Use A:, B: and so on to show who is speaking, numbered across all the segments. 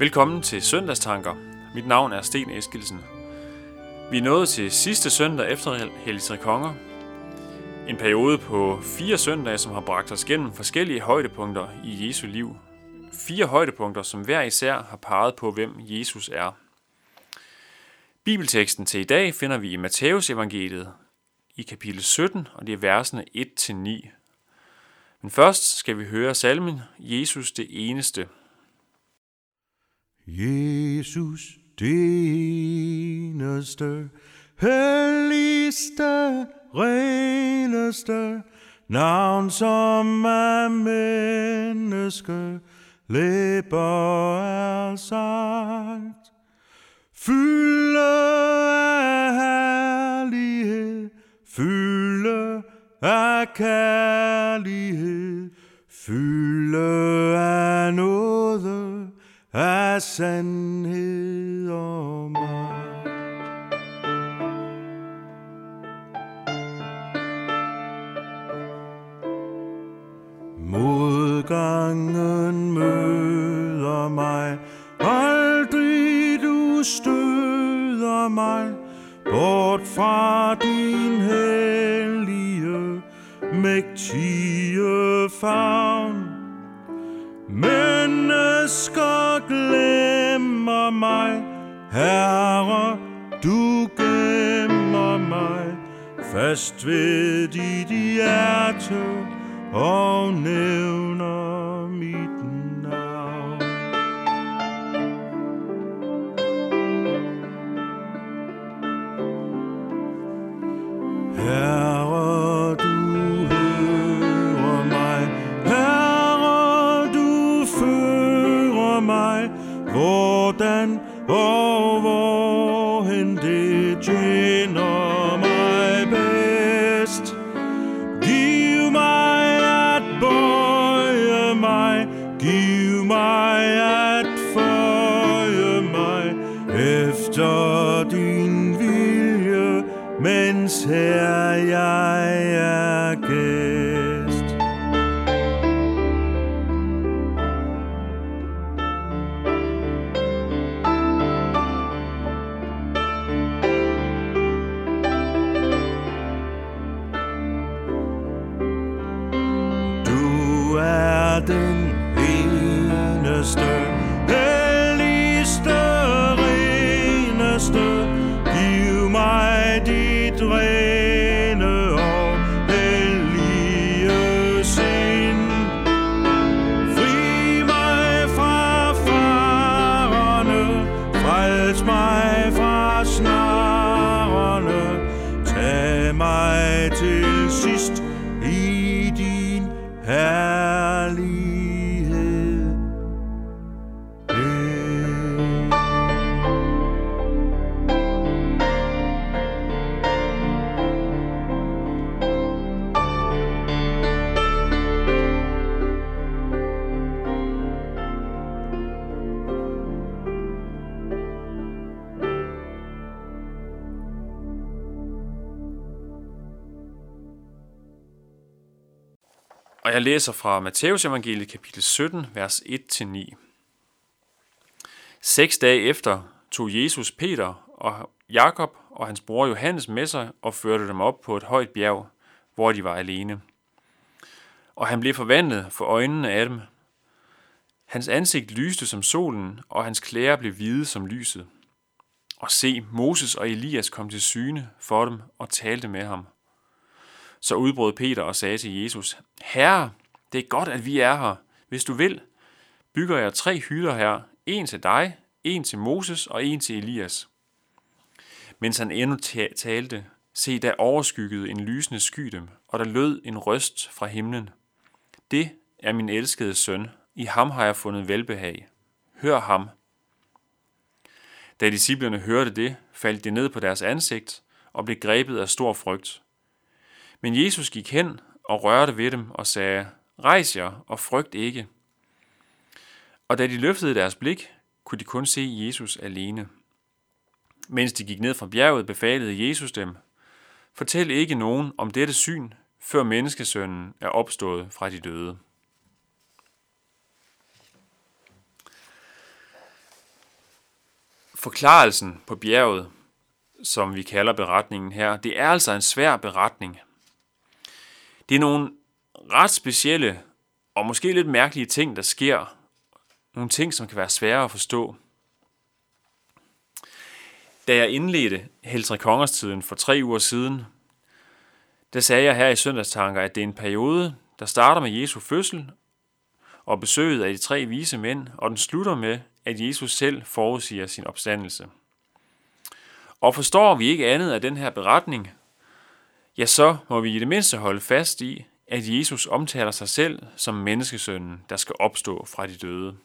A: Velkommen til Søndagstanker. Mit navn er Sten Eskilsen. Vi er nået til sidste søndag efter Hellig Tre Konger. En periode på fire søndage, som har bragt os gennem forskellige højdepunkter i Jesu liv. Fire højdepunkter, som hver især har peget på, hvem Jesus er. Bibelteksten til i dag finder vi i Matteus evangeliet i kapitel 17, og det er versene 1-9. Men først skal vi høre salmen Jesus det eneste –
B: Jesus, det eneste, helligste, reneste, navn som er menneske, læber er sagt. Fylde af herlighed, fylde af kærlighed, fylde af noget, af sandhed og magt. Modgangen møder mig, aldrig du støder mig, bort fra din hellige, mægtige favn. Mennesker glemmer mig, Herre, du gemmer mig, fast ved dit hjerte og nævner efter din vilje, mens her jeg er gæld. Til sidst i din herlighed.
A: Og jeg læser fra Matteus evangeliet kapitel 17, vers 1-9. Seks dage efter tog Jesus Peter og Jakob og hans bror Johannes med sig og førte dem op på et højt bjerg, hvor de var alene. Og han blev forvandlet for øjnene af dem. Hans ansigt lyste som solen, og hans klæder blev hvide som lyset. Og se, Moses og Elias kom til syne for dem og talte med ham. Så udbrød Peter og sagde til Jesus, Herre, det er godt, at vi er her. Hvis du vil, bygger jeg tre hytter her, en til dig, en til Moses og en til Elias. Mens han endnu talte, se, der overskyggede en lysende sky dem, og der lød en røst fra himlen. Det er min elskede søn, i ham har jeg fundet velbehag. Hør ham. Da disciplerne hørte det, faldt de ned på deres ansigt og blev grebet af stor frygt. Men Jesus gik hen og rørte ved dem og sagde, Rejs jer og frygt ikke. Og da de løftede deres blik, kunne de kun se Jesus alene. Mens de gik ned fra bjerget, befalede Jesus dem, Fortæl ikke nogen om dette syn, før menneskesønnen er opstået fra de døde. Forklarelsen på bjerget, som vi kalder beretningen her, det er altså en svær beretning. Det er nogle ret specielle og måske lidt mærkelige ting, der sker. Nogle ting, som kan være svære at forstå. Da jeg indledte Heltre Kongerstiden for tre uger siden, der sagde jeg her i søndagstanker, at det er en periode, der starter med Jesu fødsel og besøget af de tre vise mænd, og den slutter med, at Jesus selv forudsiger sin opstandelse. Og forstår vi ikke andet af den her beretning, ja, så må vi i det mindste holde fast i, at Jesus omtaler sig selv som menneskesønnen, der skal opstå fra de døde.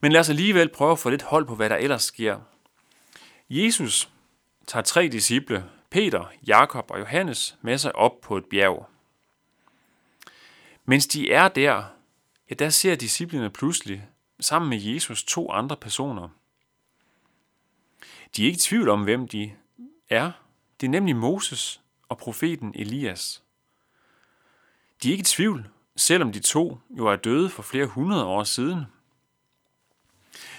A: Men lad os alligevel prøve at få lidt hold på, hvad der ellers sker. Jesus tager tre disciple, Peter, Jakob og Johannes, med sig op på et bjerg. Mens de er der, ja, der ser disciplene pludselig sammen med Jesus to andre personer. De er ikke i tvivl om, hvem de er. Det er nemlig Moses og profeten Elias. De er ikke i tvivl, selvom de to jo er døde for flere hundrede år siden.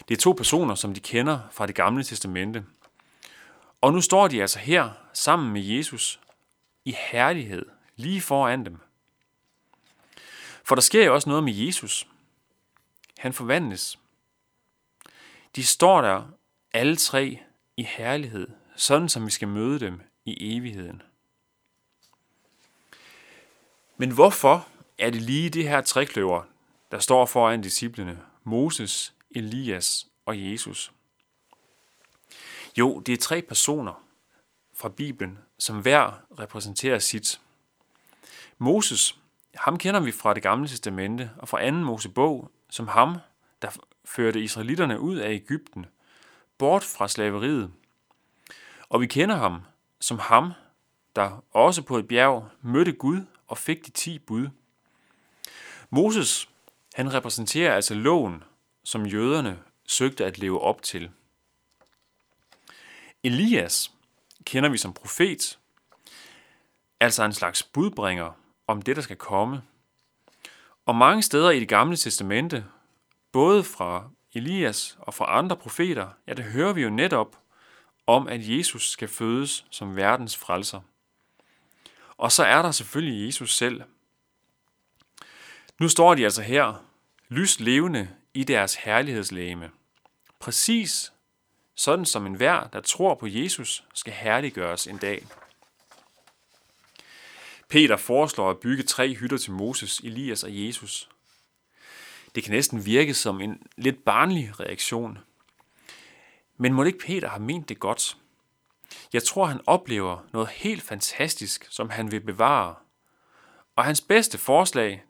A: Det er to personer, som de kender fra det gamle testamente. Og nu står de altså her sammen med Jesus i herlighed lige foran dem. For der sker jo også noget med Jesus. Han forvandles. De står der alle tre i herlighed, sådan som vi skal møde dem i evigheden. Men hvorfor er det lige det her trekløver, der står foran disciplene, Moses, Elias og Jesus? Jo, det er tre personer fra Bibelen, som hver repræsenterer sit. Moses, ham kender vi fra det gamle testamente og fra anden Mosebog, som ham, der førte israelitterne ud af Ægypten, bort fra slaveriet. Og vi kender ham som ham, der også på et bjerg mødte Gud og fik de ti bud. Moses, han repræsenterer altså loven, som jøderne søgte at leve op til. Elias kender vi som profet, altså en slags budbringer om det, der skal komme. Og mange steder i det gamle testamente, både fra Elias og fra andre profeter, ja, det hører vi jo netop om, at Jesus skal fødes som verdens frelser. Og så er der selvfølgelig Jesus selv. Nu står de altså her, lyst levende i deres herlighedslæme. Præcis sådan som enhver, der tror på Jesus, skal herliggøres en dag. Peter foreslår at bygge tre hytter til Moses, Elias og Jesus. Det kan næsten virke som en lidt barnlig reaktion. Men må ikke Peter har ment det godt? Jeg tror, han oplever noget helt fantastisk, som han vil bevare. Og hans bedste forslag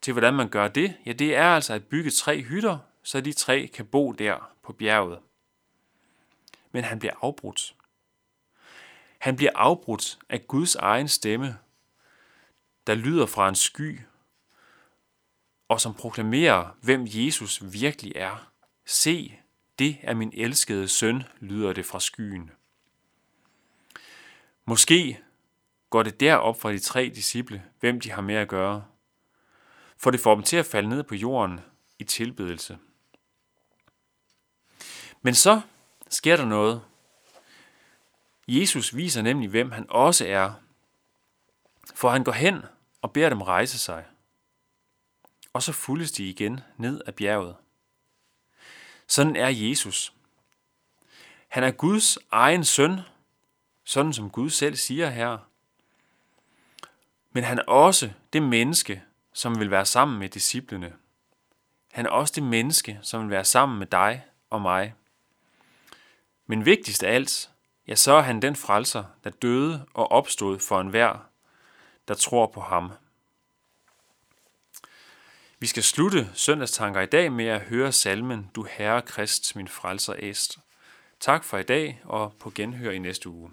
A: til, hvordan man gør det, ja, det er altså at bygge tre hytter, så de tre kan bo der på bjerget. Men han bliver afbrudt. Han bliver afbrudt af Guds egen stemme, der lyder fra en sky, og som proklamerer, hvem Jesus virkelig er. Se, det er min elskede søn, lyder det fra skyen. Måske går det derop fra de tre disciple, hvem de har med at gøre, for det får dem til at falde ned på jorden i tilbedelse. Men så sker der noget. Jesus viser nemlig, hvem han også er, for han går hen og beder dem rejse sig. Og så fuldes de igen ned ad bjerget. Sådan er Jesus. Han er Guds egen søn, sådan som Gud selv siger her. Men han er også det menneske, som vil være sammen med disciplene. Han er også det menneske, som vil være sammen med dig og mig. Men vigtigst af alt, ja, så er han den frelser, der døde og opstod for enhver, der tror på ham. Vi skal slutte søndagstanker i dag med at høre salmen Du Herre Krist, min frelser æst. Tak for i dag, og på genhør i næste uge.